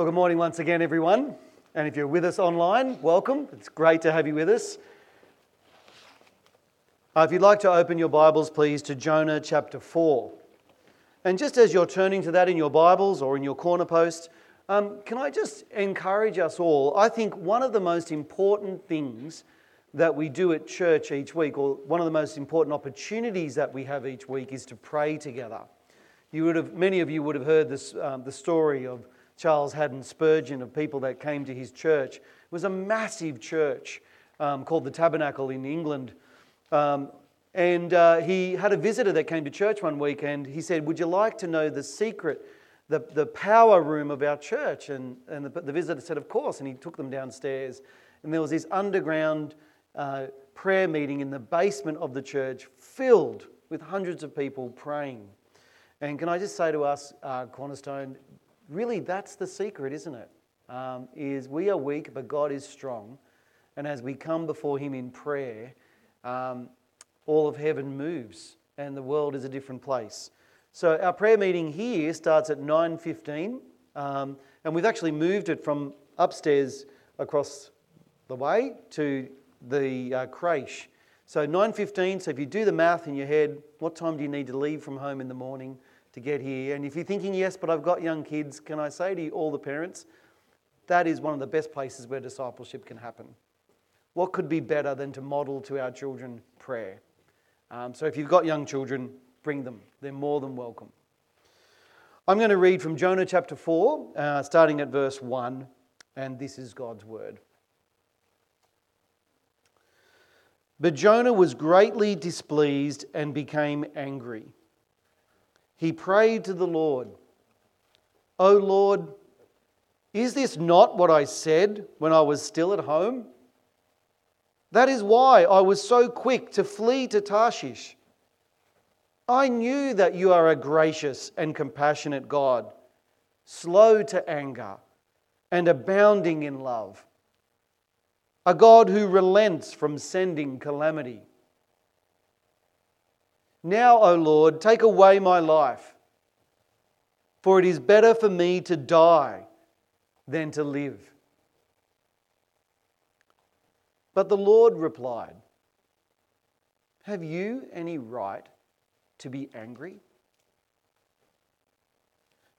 Well, good morning once again, everyone. And if you're with us online, welcome. It's great to have you with us. Uh, if you'd like to open your Bibles, please, to Jonah chapter 4. And just as you're turning to that in your Bibles or in your corner post, um, can I just encourage us all? I think one of the most important things that we do at church each week, or one of the most important opportunities that we have each week, is to pray together. You would have, many of you would have heard this, um, the story of Charles Haddon Spurgeon, of people that came to his church. It was a massive church um, called the Tabernacle in England. Um, and uh, he had a visitor that came to church one week and he said, Would you like to know the secret, the, the power room of our church? And, and the, the visitor said, Of course. And he took them downstairs. And there was this underground uh, prayer meeting in the basement of the church filled with hundreds of people praying. And can I just say to us, uh, Cornerstone, really that's the secret, isn't it? Um, is we are weak, but God is strong. And as we come before Him in prayer, um, all of heaven moves and the world is a different place. So our prayer meeting here starts at 9.15 um, and we've actually moved it from upstairs across the way to the uh, creche. So 9.15, so if you do the math in your head, what time do you need to leave from home in the morning? To get here. And if you're thinking, yes, but I've got young kids, can I say to you, all the parents, that is one of the best places where discipleship can happen. What could be better than to model to our children prayer? Um, so if you've got young children, bring them. They're more than welcome. I'm going to read from Jonah chapter 4, uh, starting at verse 1, and this is God's word. But Jonah was greatly displeased and became angry he prayed to the Lord, O Lord, is this not what I said when I was still at home? That is why I was so quick to flee to Tarshish. I knew that you are a gracious and compassionate God, slow to anger and abounding in love, a God who relents from sending calamity. Now, O Lord, take away my life, for it is better for me to die than to live. But the Lord replied, Have you any right to be angry?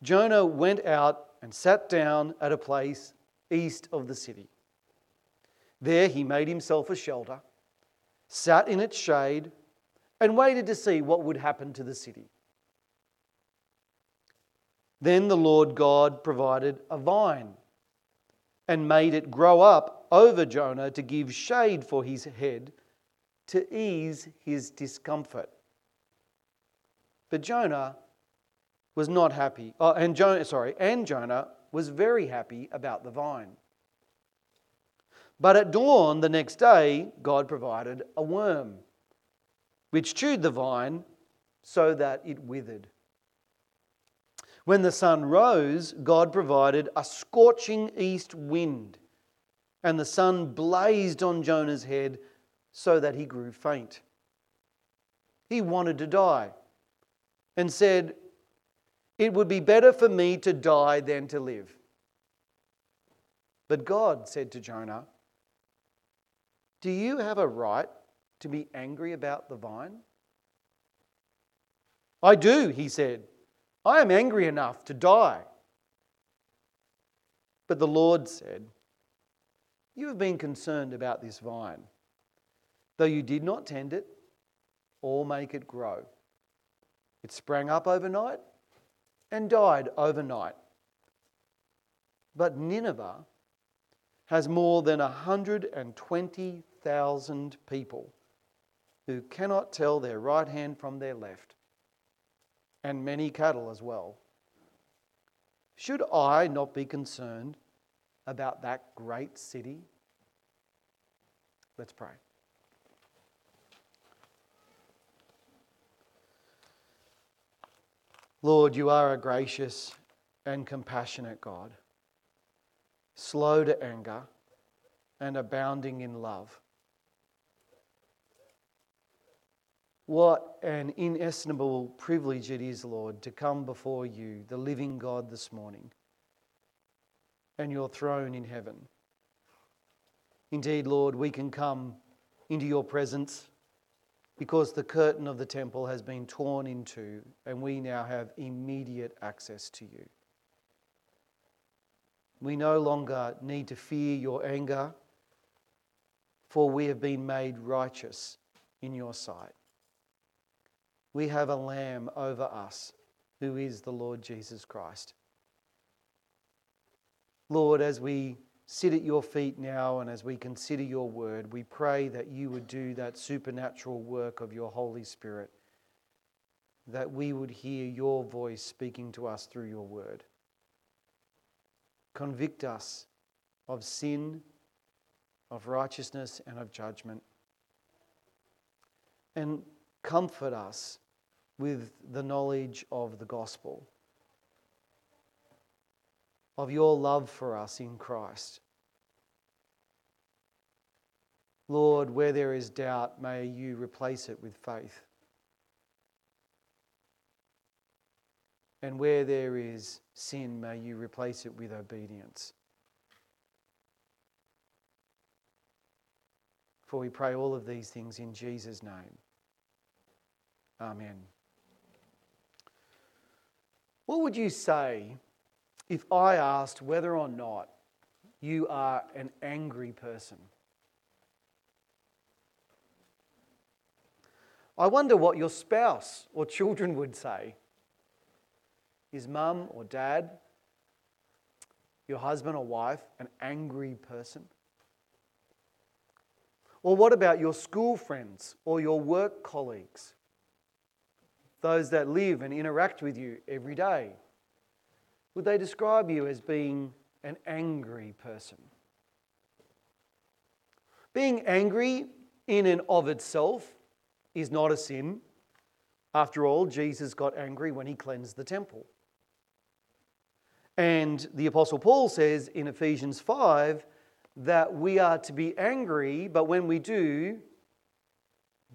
Jonah went out and sat down at a place east of the city. There he made himself a shelter, sat in its shade and waited to see what would happen to the city. Then the Lord God provided a vine and made it grow up over Jonah to give shade for his head to ease his discomfort. But Jonah was not happy. Oh, and Jonah, sorry, and Jonah was very happy about the vine. But at dawn the next day, God provided a worm which chewed the vine so that it withered. When the sun rose, God provided a scorching east wind, and the sun blazed on Jonah's head so that he grew faint. He wanted to die and said, It would be better for me to die than to live. But God said to Jonah, Do you have a right to be angry about the vine? I do, he said. I am angry enough to die. But the Lord said, You have been concerned about this vine, though you did not tend it or make it grow. It sprang up overnight and died overnight. But Nineveh has more than 120,000 people who cannot tell their right hand from their left, and many cattle as well. Should I not be concerned about that great city? Let's pray. Lord, you are a gracious and compassionate God, slow to anger and abounding in love. What an inestimable privilege it is, Lord, to come before you, the living God, this morning. and your throne in heaven. Indeed, Lord, we can come into your presence because the curtain of the temple has been torn into and we now have immediate access to you. We no longer need to fear your anger, for we have been made righteous in your sight. We have a lamb over us who is the Lord Jesus Christ. Lord, as we sit at your feet now and as we consider your word, we pray that you would do that supernatural work of your Holy Spirit, that we would hear your voice speaking to us through your word. Convict us of sin, of righteousness, and of judgment. And comfort us with the knowledge of the gospel of your love for us in Christ. Lord, where there is doubt, may you replace it with faith. And where there is sin, may you replace it with obedience. For we pray all of these things in Jesus' name. Amen. What would you say if I asked whether or not you are an angry person. I wonder what your spouse or children would say. Is mum or dad, your husband or wife, an angry person? Or what about your school friends or your work colleagues? Those that live and interact with you every day? Would they describe you as being an angry person? Being angry in and of itself is not a sin. After all, Jesus got angry when he cleansed the temple. And the Apostle Paul says in Ephesians 5 that we are to be angry, but when we do,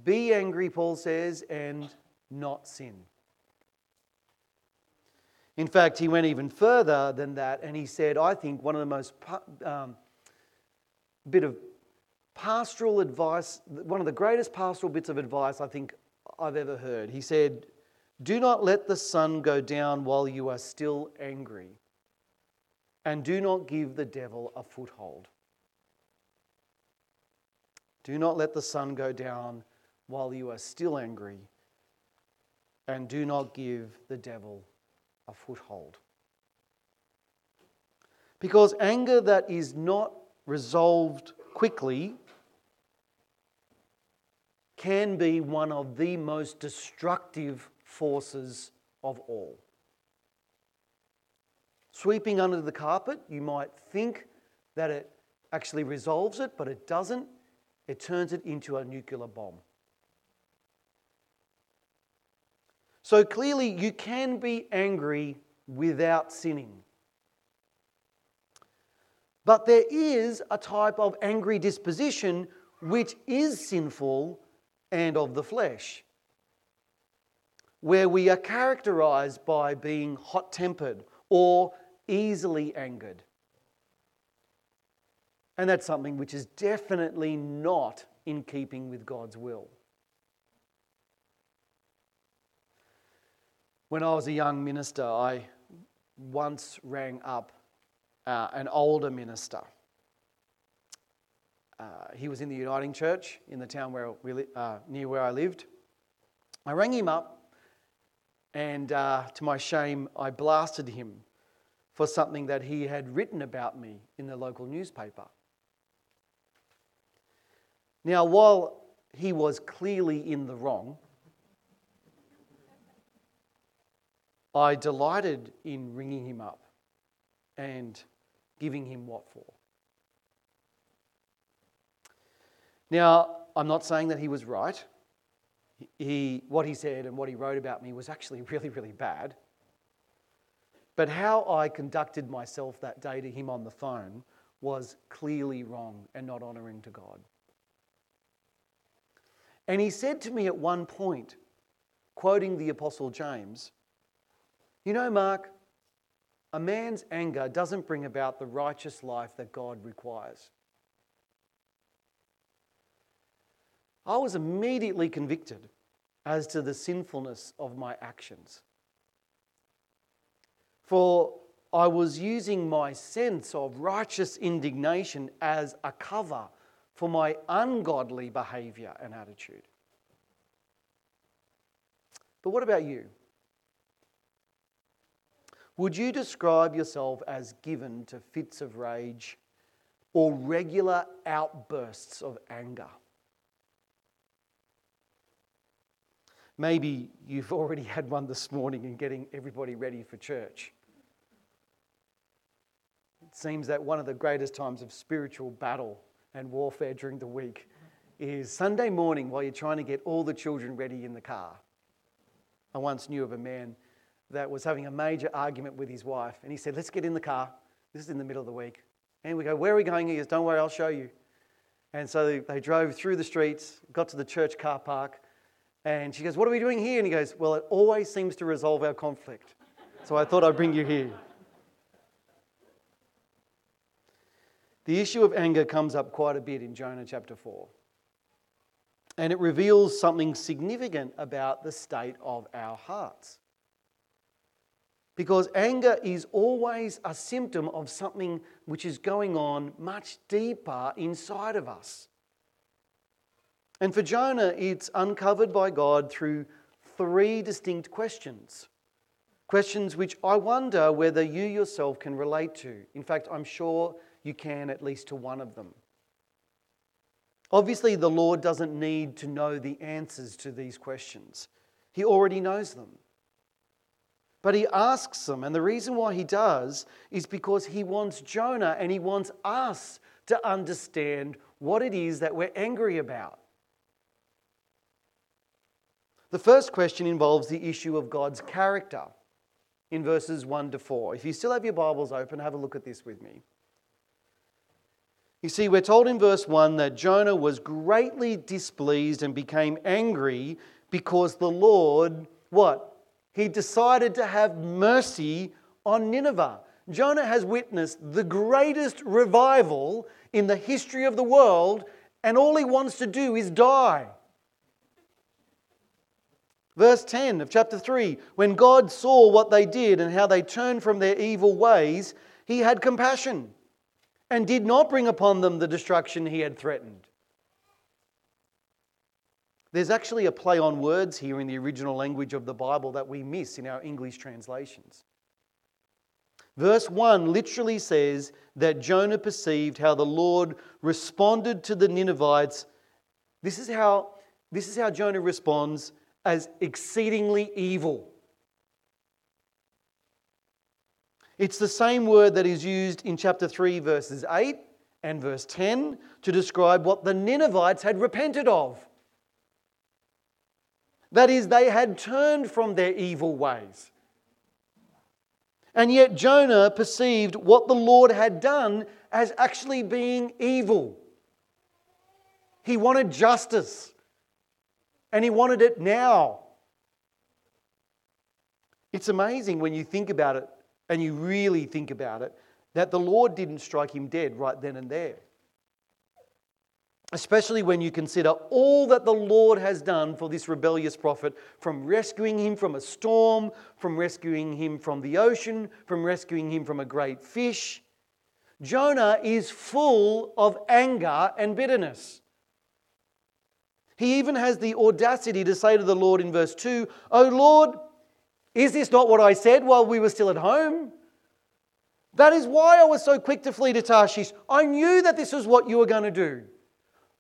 be angry, Paul says, and not sin. In fact, he went even further than that and he said, I think one of the most um, bit of pastoral advice, one of the greatest pastoral bits of advice I think I've ever heard. He said, Do not let the sun go down while you are still angry, and do not give the devil a foothold. Do not let the sun go down while you are still angry, and do not give the devil a foothold. Because anger that is not resolved quickly can be one of the most destructive forces of all. Sweeping under the carpet, you might think that it actually resolves it, but it doesn't. It turns it into a nuclear bomb. So clearly, you can be angry without sinning. But there is a type of angry disposition which is sinful and of the flesh, where we are characterized by being hot tempered or easily angered. And that's something which is definitely not in keeping with God's will. When I was a young minister, I once rang up uh, an older minister. Uh, he was in the Uniting Church in the town where we li- uh, near where I lived. I rang him up, and uh, to my shame, I blasted him for something that he had written about me in the local newspaper. Now, while he was clearly in the wrong, I delighted in ringing him up and giving him what for. Now, I'm not saying that he was right. He, what he said and what he wrote about me was actually really, really bad. But how I conducted myself that day to him on the phone was clearly wrong and not honouring to God. And he said to me at one point, quoting the Apostle James, you know, Mark, a man's anger doesn't bring about the righteous life that God requires. I was immediately convicted as to the sinfulness of my actions. For I was using my sense of righteous indignation as a cover for my ungodly behavior and attitude. But what about you? Would you describe yourself as given to fits of rage or regular outbursts of anger? Maybe you've already had one this morning in getting everybody ready for church. It seems that one of the greatest times of spiritual battle and warfare during the week is Sunday morning while you're trying to get all the children ready in the car. I once knew of a man that was having a major argument with his wife, and he said, Let's get in the car. This is in the middle of the week. And we go, Where are we going? He goes, Don't worry, I'll show you. And so they, they drove through the streets, got to the church car park, and she goes, What are we doing here? And he goes, Well, it always seems to resolve our conflict. So I thought I'd bring you here. The issue of anger comes up quite a bit in Jonah chapter 4. And it reveals something significant about the state of our hearts. Because anger is always a symptom of something which is going on much deeper inside of us. And for Jonah, it's uncovered by God through three distinct questions. Questions which I wonder whether you yourself can relate to. In fact, I'm sure you can at least to one of them. Obviously, the Lord doesn't need to know the answers to these questions, He already knows them. But He asks them, and the reason why He does is because He wants Jonah and He wants us to understand what it is that we're angry about. The first question involves the issue of God's character in verses 1 to 4. If you still have your Bibles open, have a look at this with me. You see, we're told in verse 1 that Jonah was greatly displeased and became angry because the Lord, what? He decided to have mercy on Nineveh. Jonah has witnessed the greatest revival in the history of the world, and all he wants to do is die. Verse 10 of chapter 3 When God saw what they did and how they turned from their evil ways, he had compassion and did not bring upon them the destruction he had threatened. There's actually a play on words here in the original language of the Bible that we miss in our English translations. Verse 1 literally says that Jonah perceived how the Lord responded to the Ninevites. This is how, this is how Jonah responds as exceedingly evil. It's the same word that is used in chapter 3, verses 8 and verse 10 to describe what the Ninevites had repented of. That is, they had turned from their evil ways. And yet Jonah perceived what the Lord had done as actually being evil. He wanted justice and he wanted it now. It's amazing when you think about it and you really think about it that the Lord didn't strike him dead right then and there. Especially when you consider all that the Lord has done for this rebellious prophet from rescuing him from a storm, from rescuing him from the ocean, from rescuing him from a great fish. Jonah is full of anger and bitterness. He even has the audacity to say to the Lord in verse 2, Oh Lord, is this not what I said while we were still at home? That is why I was so quick to flee to Tarshish. I knew that this was what you were going to do.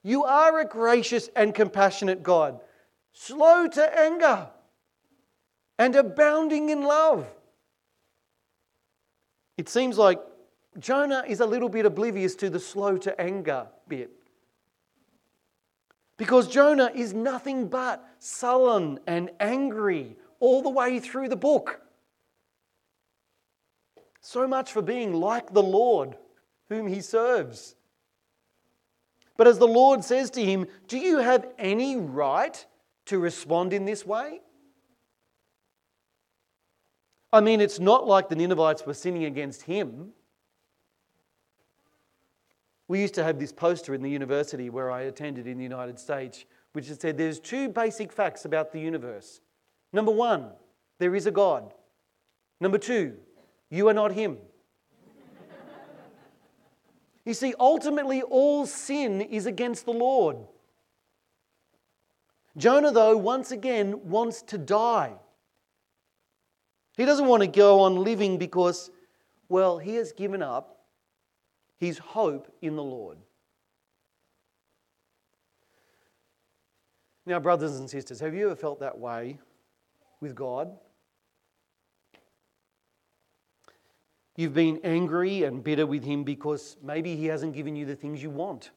You are a gracious and compassionate God, slow to anger and abounding in love. It seems like Jonah is a little bit oblivious to the slow to anger bit. Because Jonah is nothing but sullen and angry all the way through the book. So much for being like the Lord whom he serves. But as the Lord says to him, Do you have any right to respond in this way? I mean, it's not like the Ninevites were sinning against him. We used to have this poster in the university where I attended in the United States, which said there's two basic facts about the universe. Number one, there is a God. Number two, you are not him. You see, ultimately, all sin is against the Lord. Jonah, though, once again wants to die. He doesn't want to go on living because, well, he has given up his hope in the Lord. Now, brothers and sisters, have you ever felt that way with God? You've been angry and bitter with Him because maybe He hasn't given you the things you want.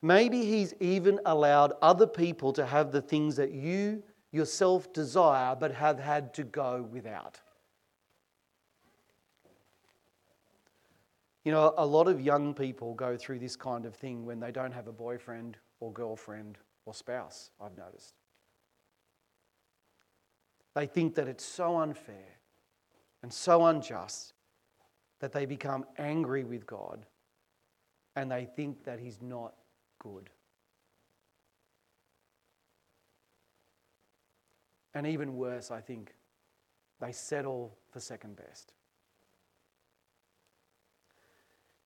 Maybe He's even allowed other people to have the things that you yourself desire but have had to go without. You know, a lot of young people go through this kind of thing when they don't have a boyfriend or girlfriend or spouse, I've noticed. They think that it's so unfair and so unjust that they become angry with God and they think that He's not good. And even worse, I think, they settle for second best.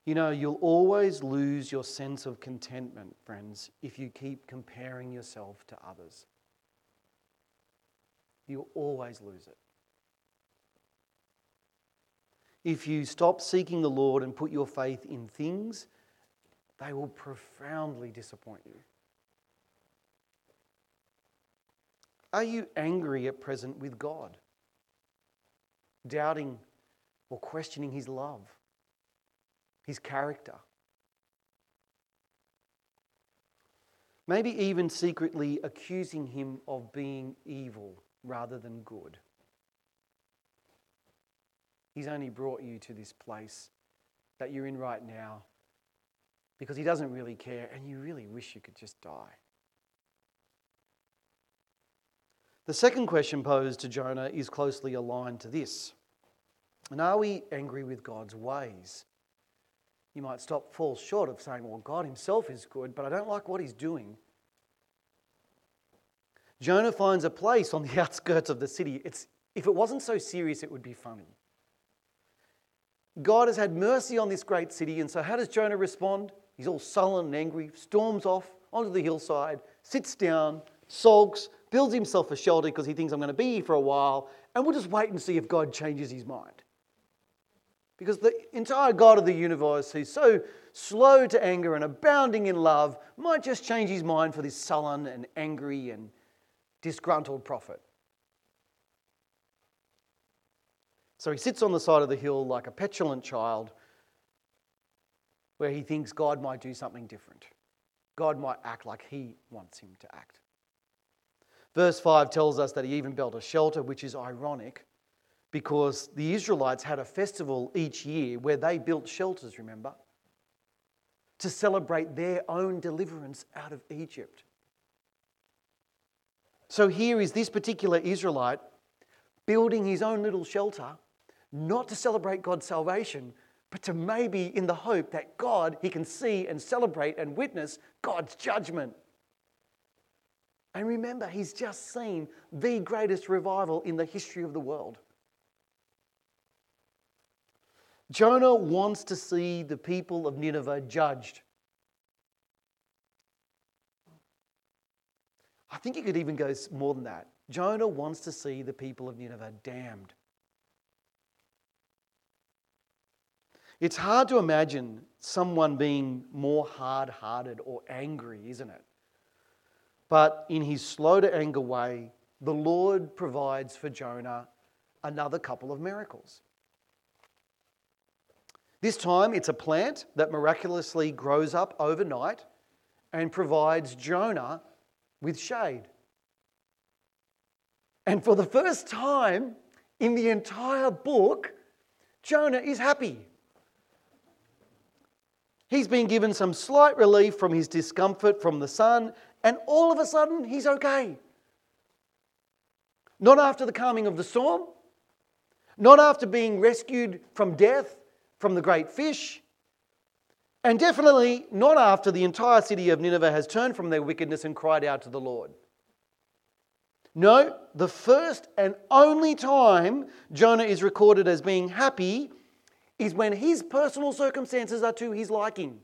You know, you'll always lose your sense of contentment, friends, if you keep comparing yourself to others. You'll always lose it. If you stop seeking the Lord and put your faith in things, they will profoundly disappoint you. Are you angry at present with God? Doubting or questioning His love, His character? Maybe even secretly accusing Him of being evil rather than good. He's only brought you to this place that you're in right now because He doesn't really care and you really wish you could just die. The second question posed to Jonah is closely aligned to this. And are we angry with God's ways? You might stop, fall short of saying, well, God Himself is good, but I don't like what He's doing. Jonah finds a place on the outskirts of the city. It's, if it wasn't so serious, it would be funny. God has had mercy on this great city, and so how does Jonah respond? He's all sullen and angry, storms off onto the hillside, sits down, sulks, builds himself a shelter because he thinks I'm going to be here for a while, and we'll just wait and see if God changes his mind. Because the entire God of the universe, who's so slow to anger and abounding in love, might just change his mind for this sullen and angry and disgruntled prophet. So he sits on the side of the hill like a petulant child where he thinks God might do something different. God might act like he wants him to act. Verse 5 tells us that he even built a shelter, which is ironic because the Israelites had a festival each year where they built shelters, remember, to celebrate their own deliverance out of Egypt. So here is this particular Israelite building his own little shelter, not to celebrate God's salvation, but to maybe in the hope that God, he can see and celebrate and witness God's judgment. And remember, he's just seen the greatest revival in the history of the world. Jonah wants to see the people of Nineveh judged. I think it could even go more than that. Jonah wants to see the people of Nineveh damned. It's hard to imagine someone being more hard hearted or angry, isn't it? But in his slow to anger way, the Lord provides for Jonah another couple of miracles. This time it's a plant that miraculously grows up overnight and provides Jonah with shade. And for the first time in the entire book, Jonah is happy. He's been given some slight relief from his discomfort from the sun, and all of a sudden he's okay. not after the calming of the storm, not after being rescued from death from the great fish, and definitely not after the entire city of Nineveh has turned from their wickedness and cried out to the Lord. No, the first and only time Jonah is recorded as being happy is when his personal circumstances are to his liking.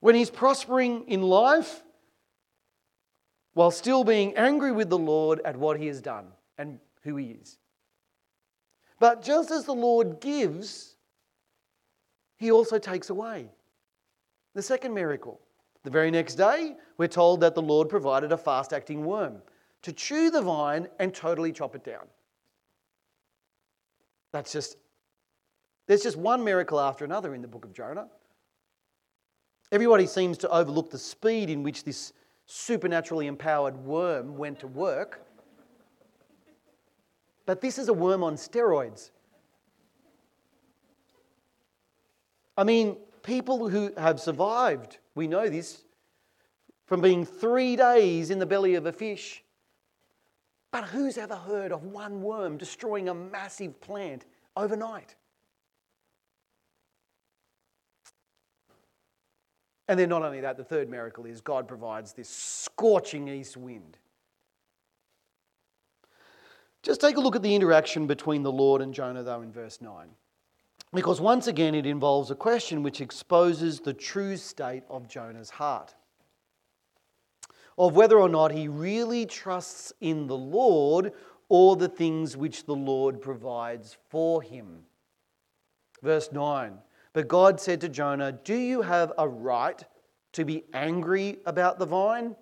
When he's prospering in life while still being angry with the Lord at what he has done and who he is. But just as the Lord gives, he also takes away. The second miracle. The very next day, we're told that the Lord provided a fast acting worm to chew the vine and totally chop it down. That's just, there's just one miracle after another in the book of Jonah. Everybody seems to overlook the speed in which this supernaturally empowered worm went to work. But this is a worm on steroids. I mean, people who have survived, we know this, from being three days in the belly of a fish. But who's ever heard of one worm destroying a massive plant overnight? And then, not only that, the third miracle is God provides this scorching east wind. Just take a look at the interaction between the Lord and Jonah, though, in verse 9. Because once again, it involves a question which exposes the true state of Jonah's heart of whether or not he really trusts in the Lord or the things which the Lord provides for him. Verse 9 But God said to Jonah, Do you have a right to be angry about the vine?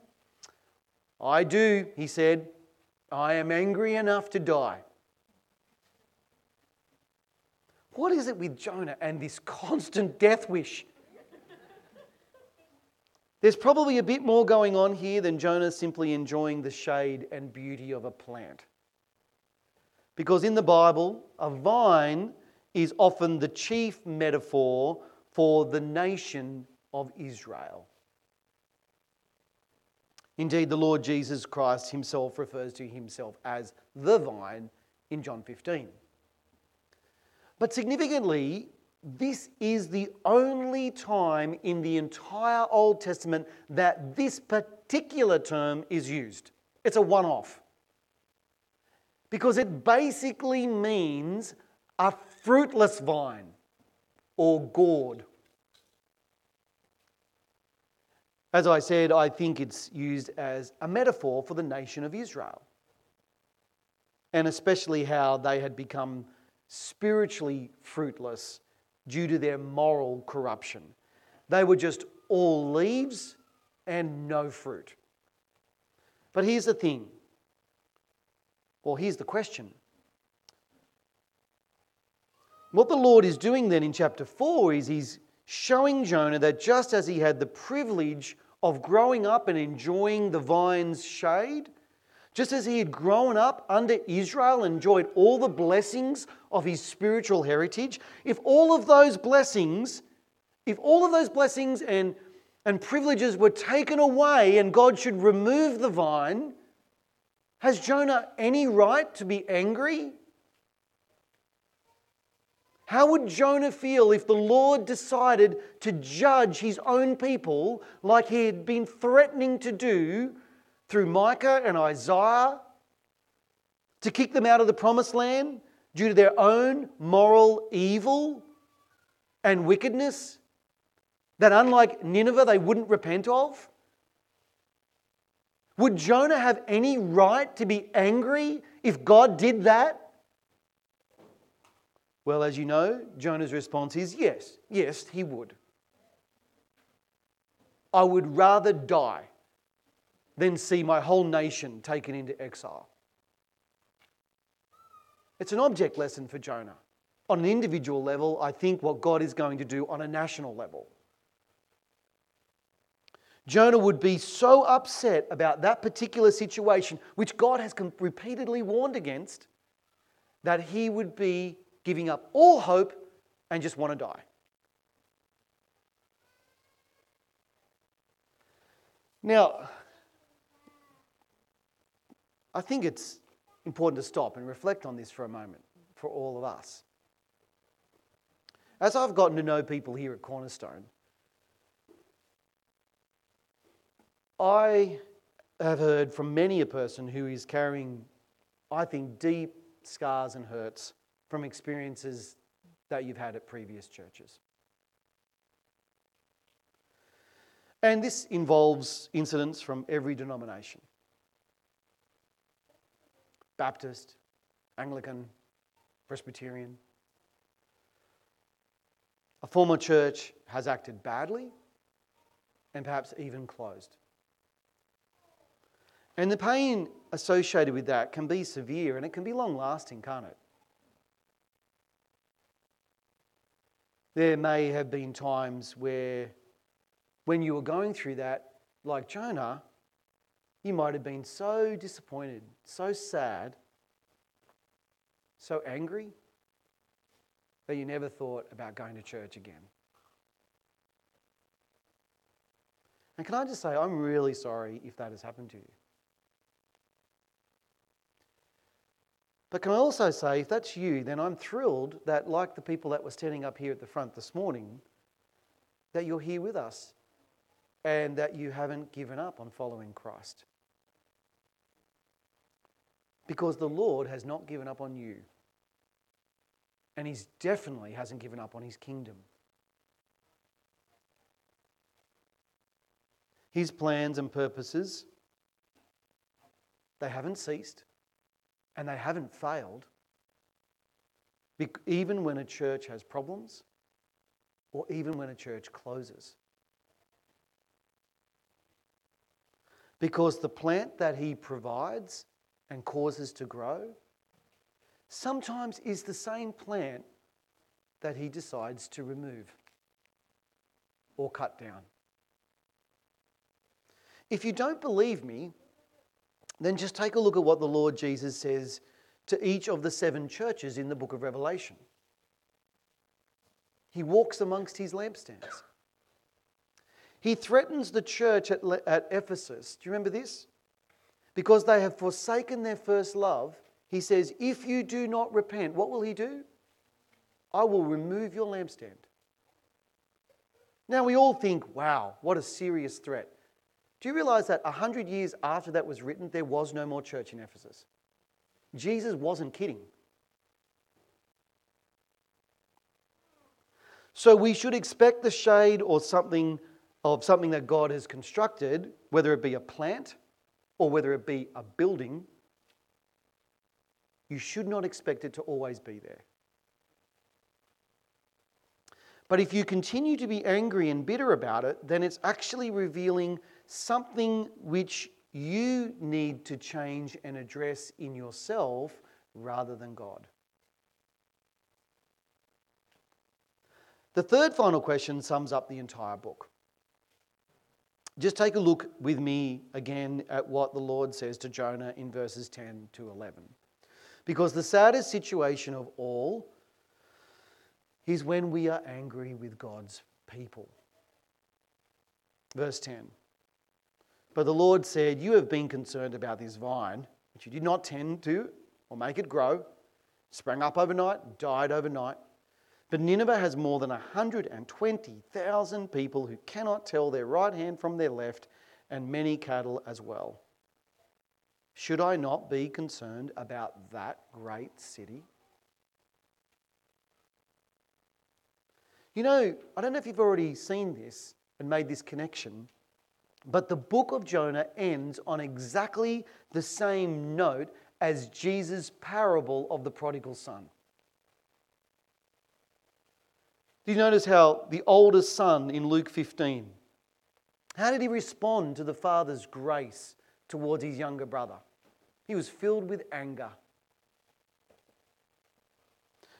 I do, he said. I am angry enough to die. What is it with Jonah and this constant death wish? There's probably a bit more going on here than Jonah simply enjoying the shade and beauty of a plant. Because in the Bible, a vine is often the chief metaphor for the nation of Israel. Indeed, the Lord Jesus Christ himself refers to himself as the vine in John 15. But significantly, this is the only time in the entire Old Testament that this particular term is used. It's a one off. Because it basically means a fruitless vine or gourd. As I said, I think it's used as a metaphor for the nation of Israel, and especially how they had become spiritually fruitless due to their moral corruption. They were just all leaves and no fruit. But here's the thing, or here's the question. What the Lord is doing then in chapter 4 is he's showing Jonah that just as he had the privilege of growing up and enjoying the vine's shade, just as he had grown up under Israel and enjoyed all the blessings of his spiritual heritage, if all of those blessings, if all of those blessings and, and privileges were taken away and God should remove the vine, has Jonah any right to be angry? How would Jonah feel if the Lord decided to judge his own people like he had been threatening to do through Micah and Isaiah to kick them out of the promised land due to their own moral evil and wickedness that, unlike Nineveh, they wouldn't repent of? Would Jonah have any right to be angry if God did that? Well, as you know, Jonah's response is yes, yes, he would. I would rather die than see my whole nation taken into exile. It's an object lesson for Jonah. On an individual level, I think what God is going to do on a national level. Jonah would be so upset about that particular situation, which God has repeatedly warned against, that he would be giving up all hope and just want to die. Now, I think it's important to stop and reflect on this for a moment for all of us. As I've gotten to know people here at Cornerstone, I have heard from many a person who is carrying, I think, deep scars and hurts from experiences that you've had at previous churches. And this involves incidents from every denomination Baptist, Anglican, Presbyterian. A former church has acted badly and perhaps even closed. And the pain associated with that can be severe and it can be long lasting, can't it? There may have been times where, when you were going through that, like Jonah, you might have been so disappointed, so sad, so angry that you never thought about going to church again. And can I just say, I'm really sorry if that has happened to you. But can I also say, if that's you, then I'm thrilled that, like the people that were standing up here at the front this morning, that you're here with us and that you haven't given up on following Christ. Because the Lord has not given up on you. And He definitely hasn't given up on His kingdom. His plans and purposes, they haven't ceased and they haven't failed, even when a church has problems or even when a church closes. Because the plant that he provides and causes to grow sometimes is the same plant that he decides to remove or cut down. If you don't believe me, then just take a look at what the Lord Jesus says to each of the seven churches in the book of Revelation. He walks amongst his lampstands. He threatens the church at, at Ephesus. Do you remember this? Because they have forsaken their first love, he says, If you do not repent, what will he do? I will remove your lampstand. Now we all think, wow, what a serious threat. Do you realize that 100 years after that was written, there was no more church in Ephesus? Jesus wasn't kidding. So we should expect the shade or something of something that God has constructed, whether it be a plant or whether it be a building. You should not expect it to always be there. But if you continue to be angry and bitter about it, then it's actually revealing something which you need to change and address in yourself rather than God. The third final question sums up the entire book. Just take a look with me again at what the Lord says to Jonah in verses 10 to 11. Because the saddest situation of all is when we are angry with God's people. Verse 10 but the Lord said, You have been concerned about this vine, which you did not tend to or make it grow, sprang up overnight, died overnight. But Nineveh has more than 120,000 people who cannot tell their right hand from their left, and many cattle as well. Should I not be concerned about that great city? You know, I don't know if you've already seen this and made this connection, but the book of Jonah ends on exactly the same note as Jesus' parable of the prodigal son. Do you notice how the oldest son in Luke 15, how did he respond to the father's grace towards his younger brother? He was filled with anger.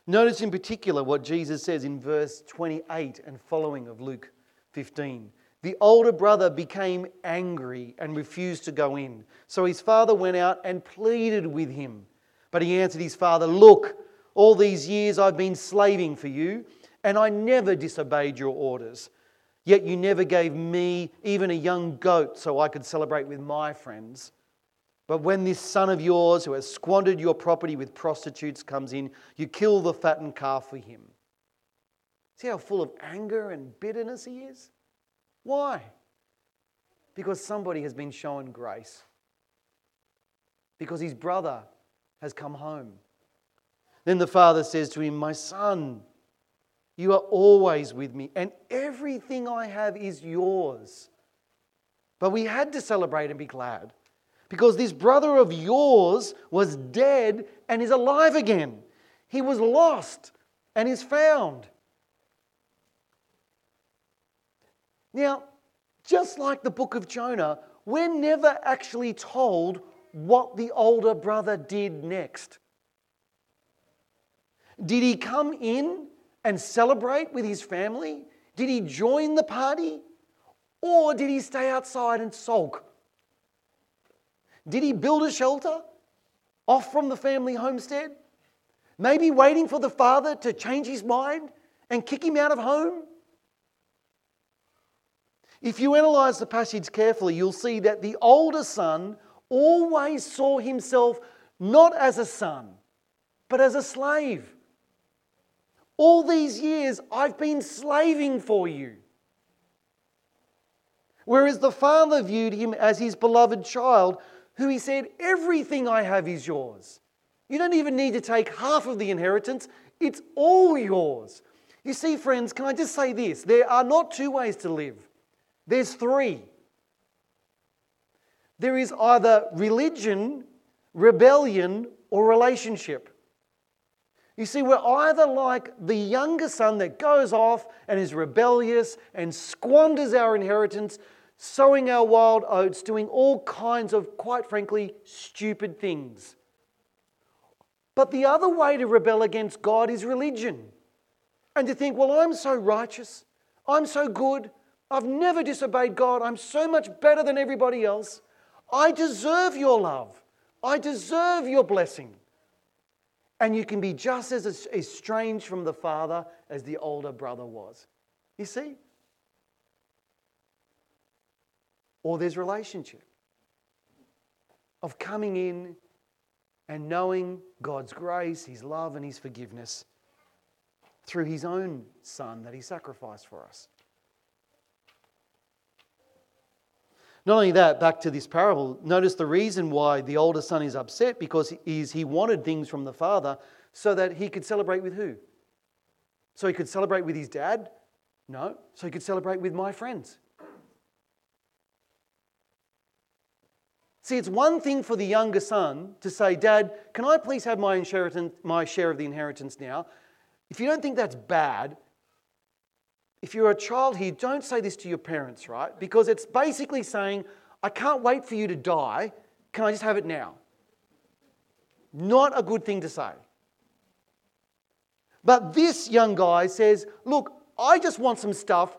Notice in particular what Jesus says in verse 28 and following of Luke 15. The older brother became angry and refused to go in. So his father went out and pleaded with him. But he answered his father, Look, all these years I've been slaving for you, and I never disobeyed your orders. Yet you never gave me even a young goat so I could celebrate with my friends. But when this son of yours who has squandered your property with prostitutes comes in, you kill the fattened calf for him. See how full of anger and bitterness he is? Why? Because somebody has been shown grace. Because his brother has come home. Then the father says to him, My son, you are always with me, and everything I have is yours. But we had to celebrate and be glad because this brother of yours was dead and is alive again. He was lost and is found. Now, just like the book of Jonah, we're never actually told what the older brother did next. Did he come in and celebrate with his family? Did he join the party? Or did he stay outside and sulk? Did he build a shelter off from the family homestead? Maybe waiting for the father to change his mind and kick him out of home? If you analyze the passage carefully, you'll see that the older son always saw himself not as a son, but as a slave. All these years, I've been slaving for you. Whereas the father viewed him as his beloved child who he said, Everything I have is yours. You don't even need to take half of the inheritance, it's all yours. You see, friends, can I just say this? There are not two ways to live, there's three. There is either religion, rebellion, or relationship. You see, we're either like the younger son that goes off and is rebellious and squanders our inheritance sowing our wild oats, doing all kinds of, quite frankly, stupid things. But the other way to rebel against God is religion. And to think, well, I'm so righteous, I'm so good, I've never disobeyed God, I'm so much better than everybody else. I deserve your love, I deserve your blessing. And you can be just as estranged from the Father as the older brother was. You see? or there's relationship of coming in and knowing God's grace, His love, and His forgiveness through His own Son that He sacrificed for us. Not only that, back to this parable, notice the reason why the older son is upset because is he wanted things from the father so that he could celebrate with who? So he could celebrate with his dad? No. So he could celebrate with my friends. See, it's one thing for the younger son to say, Dad, can I please have my, inheritance, my share of the inheritance now? If you don't think that's bad, if you're a child here, don't say this to your parents, right? Because it's basically saying, I can't wait for you to die. Can I just have it now? Not a good thing to say. But this young guy says, Look, I just want some stuff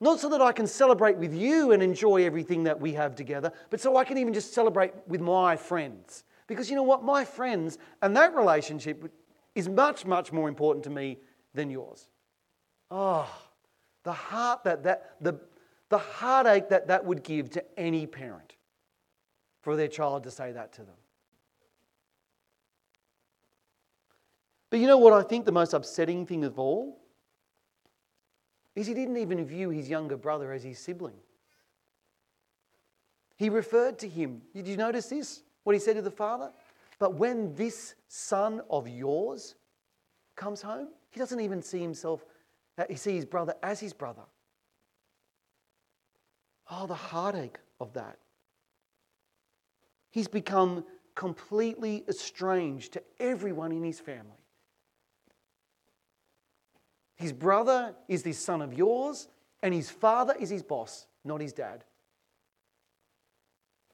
not so that I can celebrate with you and enjoy everything that we have together, but so I can even just celebrate with my friends. Because you know what? My friends and that relationship is much, much more important to me than yours. Oh, the heart that, that the, the heartache that that would give to any parent for their child to say that to them. But you know what I think the most upsetting thing of all? is he didn't even view his younger brother as his sibling. He referred to him. Did you notice this? What he said to the father? But when this son of yours comes home, he doesn't even see himself, he sees his brother as his brother. Oh, the heartache of that. He's become completely estranged to everyone in his family. His brother is the son of yours, and his father is his boss, not his dad.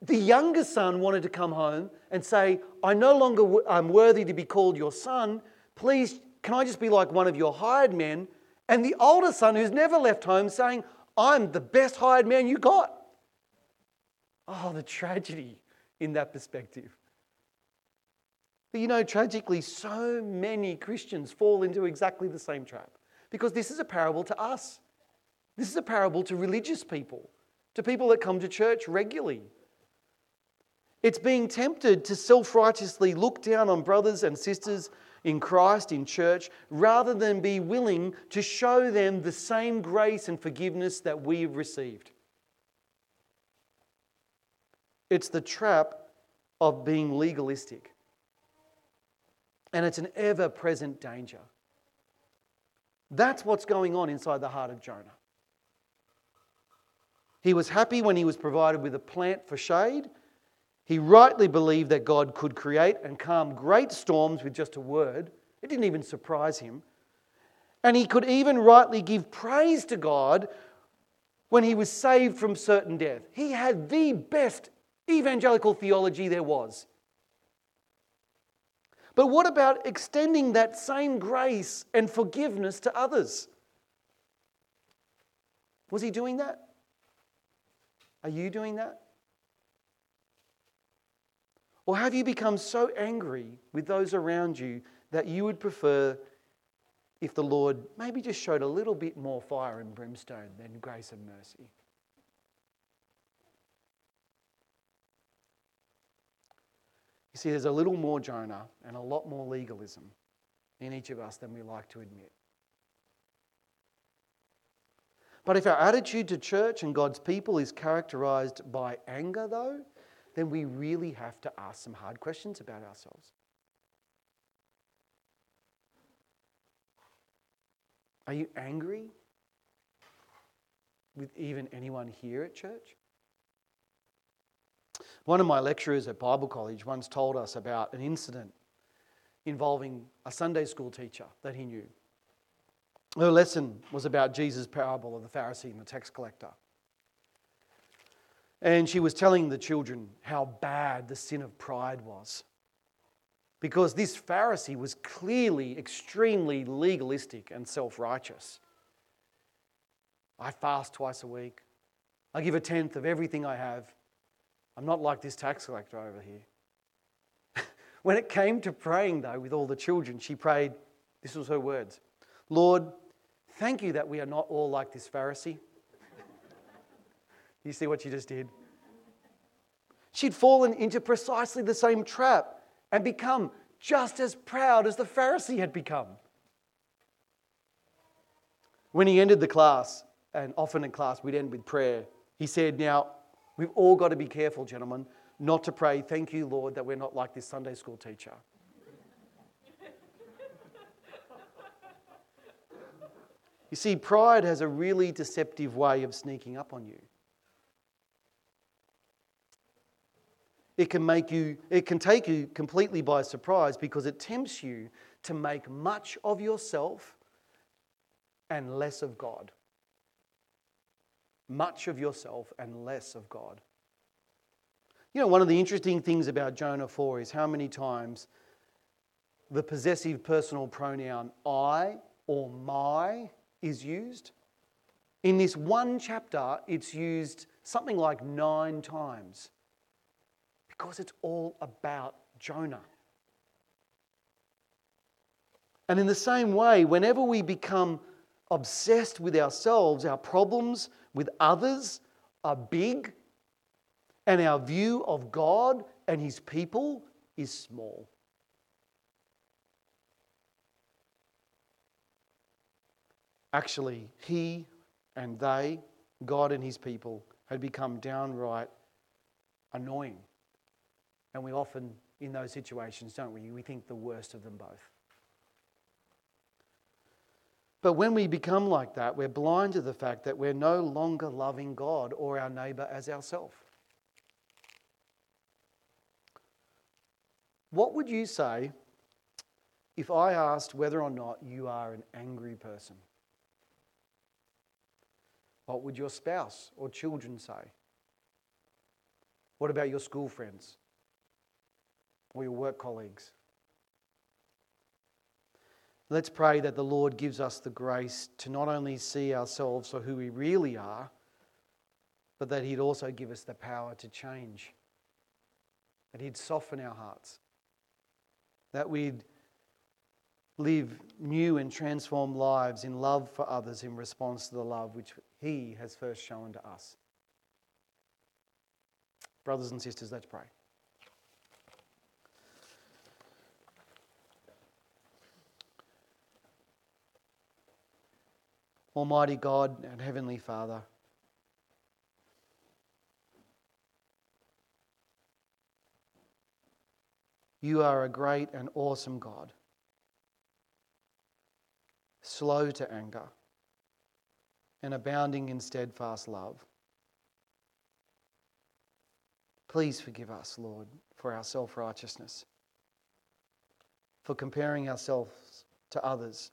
The younger son wanted to come home and say, I no longer am worthy to be called your son. Please, can I just be like one of your hired men? And the older son, who's never left home, saying, I'm the best hired man you got. Oh, the tragedy in that perspective. But you know, tragically, so many Christians fall into exactly the same trap. Because this is a parable to us. This is a parable to religious people, to people that come to church regularly. It's being tempted to self righteously look down on brothers and sisters in Christ, in church, rather than be willing to show them the same grace and forgiveness that we have received. It's the trap of being legalistic. And it's an ever present danger. That's what's going on inside the heart of Jonah. He was happy when he was provided with a plant for shade. He rightly believed that God could create and calm great storms with just a word. It didn't even surprise him. And he could even rightly give praise to God when he was saved from certain death. He had the best evangelical theology there was. But what about extending that same grace and forgiveness to others? Was he doing that? Are you doing that? Or have you become so angry with those around you that you would prefer if the Lord maybe just showed a little bit more fire and brimstone than grace and mercy? You see, there's a little more Jonah and a lot more legalism in each of us than we like to admit. But if our attitude to church and God's people is characterized by anger, though, then we really have to ask some hard questions about ourselves. Are you angry with even anyone here at church? One of my lecturers at Bible College once told us about an incident involving a Sunday school teacher that he knew. Her lesson was about Jesus' parable of the Pharisee and the tax collector. And she was telling the children how bad the sin of pride was. Because this Pharisee was clearly extremely legalistic and self righteous. I fast twice a week. I give a tenth of everything I have. I'm not like this tax collector over here. when it came to praying, though, with all the children, she prayed, this was her words Lord, thank you that we are not all like this Pharisee. You see what she just did? She'd fallen into precisely the same trap and become just as proud as the Pharisee had become. When he ended the class, and often in class we'd end with prayer, he said, Now, We've all got to be careful, gentlemen, not to pray, Thank you, Lord, that we're not like this Sunday school teacher. you see, pride has a really deceptive way of sneaking up on you. It can make you, it can take you completely by surprise because it tempts you to make much of yourself and less of God much of yourself and less of God. You know, one of the interesting things about Jonah 4 is how many times the possessive personal pronoun I or my is used. In this one chapter, it's used something like nine times because it's all about Jonah. And in the same way, whenever we become obsessed with ourselves, our problems with others are big, and our view of God and His people is small. Actually, He and they, God and His people, had become downright annoying. And we often, in those situations, don't we? We think the worst of them both. But when we become like that, we're blind to the fact that we're no longer loving God or our neighbour as ourselves. What would you say if I asked whether or not you are an angry person? What would your spouse or children say? What about your school friends or your work colleagues? Let's pray that the Lord gives us the grace to not only see ourselves for who we really are, but that He'd also give us the power to change, that He'd soften our hearts, that we'd live new and transformed lives in love for others in response to the love which He has first shown to us. Brothers and sisters, let's pray. Almighty God and Heavenly Father, you are a great and awesome God, slow to anger and abounding in steadfast love. Please forgive us, Lord, for our self righteousness, for comparing ourselves to others,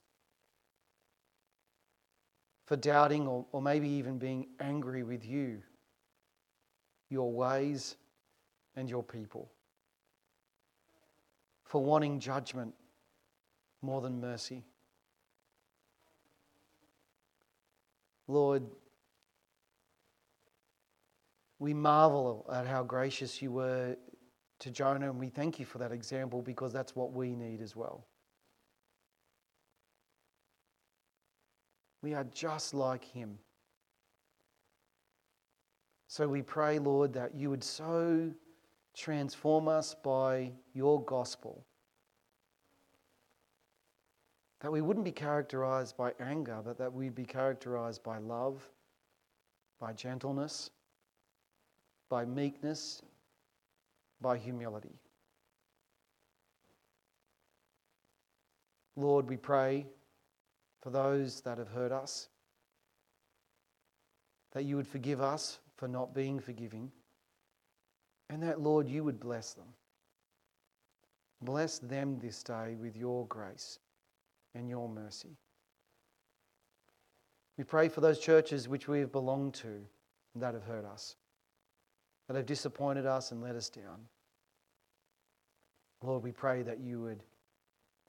for doubting or, or maybe even being angry with you, your ways, and your people, for wanting judgment more than mercy. Lord, we marvel at how gracious you were to Jonah, and we thank you for that example because that's what we need as well. We are just like him. So we pray, Lord, that you would so transform us by your gospel that we wouldn't be characterized by anger, but that we'd be characterized by love, by gentleness, by meekness, by humility. Lord, we pray for those that have hurt us, that you would forgive us for not being forgiving, and that, Lord, you would bless them. Bless them this day with your grace and your mercy. We pray for those churches which we have belonged to that have hurt us, that have disappointed us and let us down. Lord, we pray that you would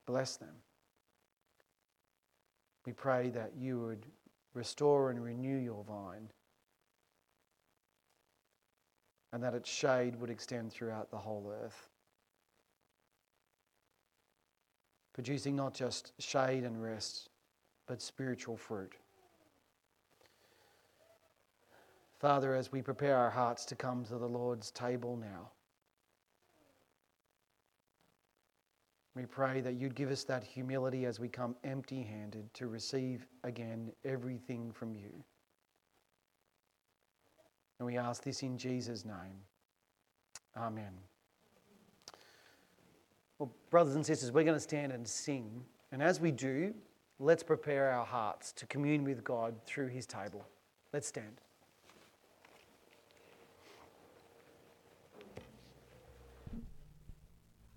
bless them. We pray that you would restore and renew your vine and that its shade would extend throughout the whole earth. producing not just shade and rest, but spiritual fruit. Father, as we prepare our hearts to come to the Lord's table now, we pray that you'd give us that humility as we come empty handed to receive again everything from you. And we ask this in Jesus' name. Amen. Well, brothers and sisters, we're going to stand and sing. And as we do, let's prepare our hearts to commune with God through his table. Let's stand.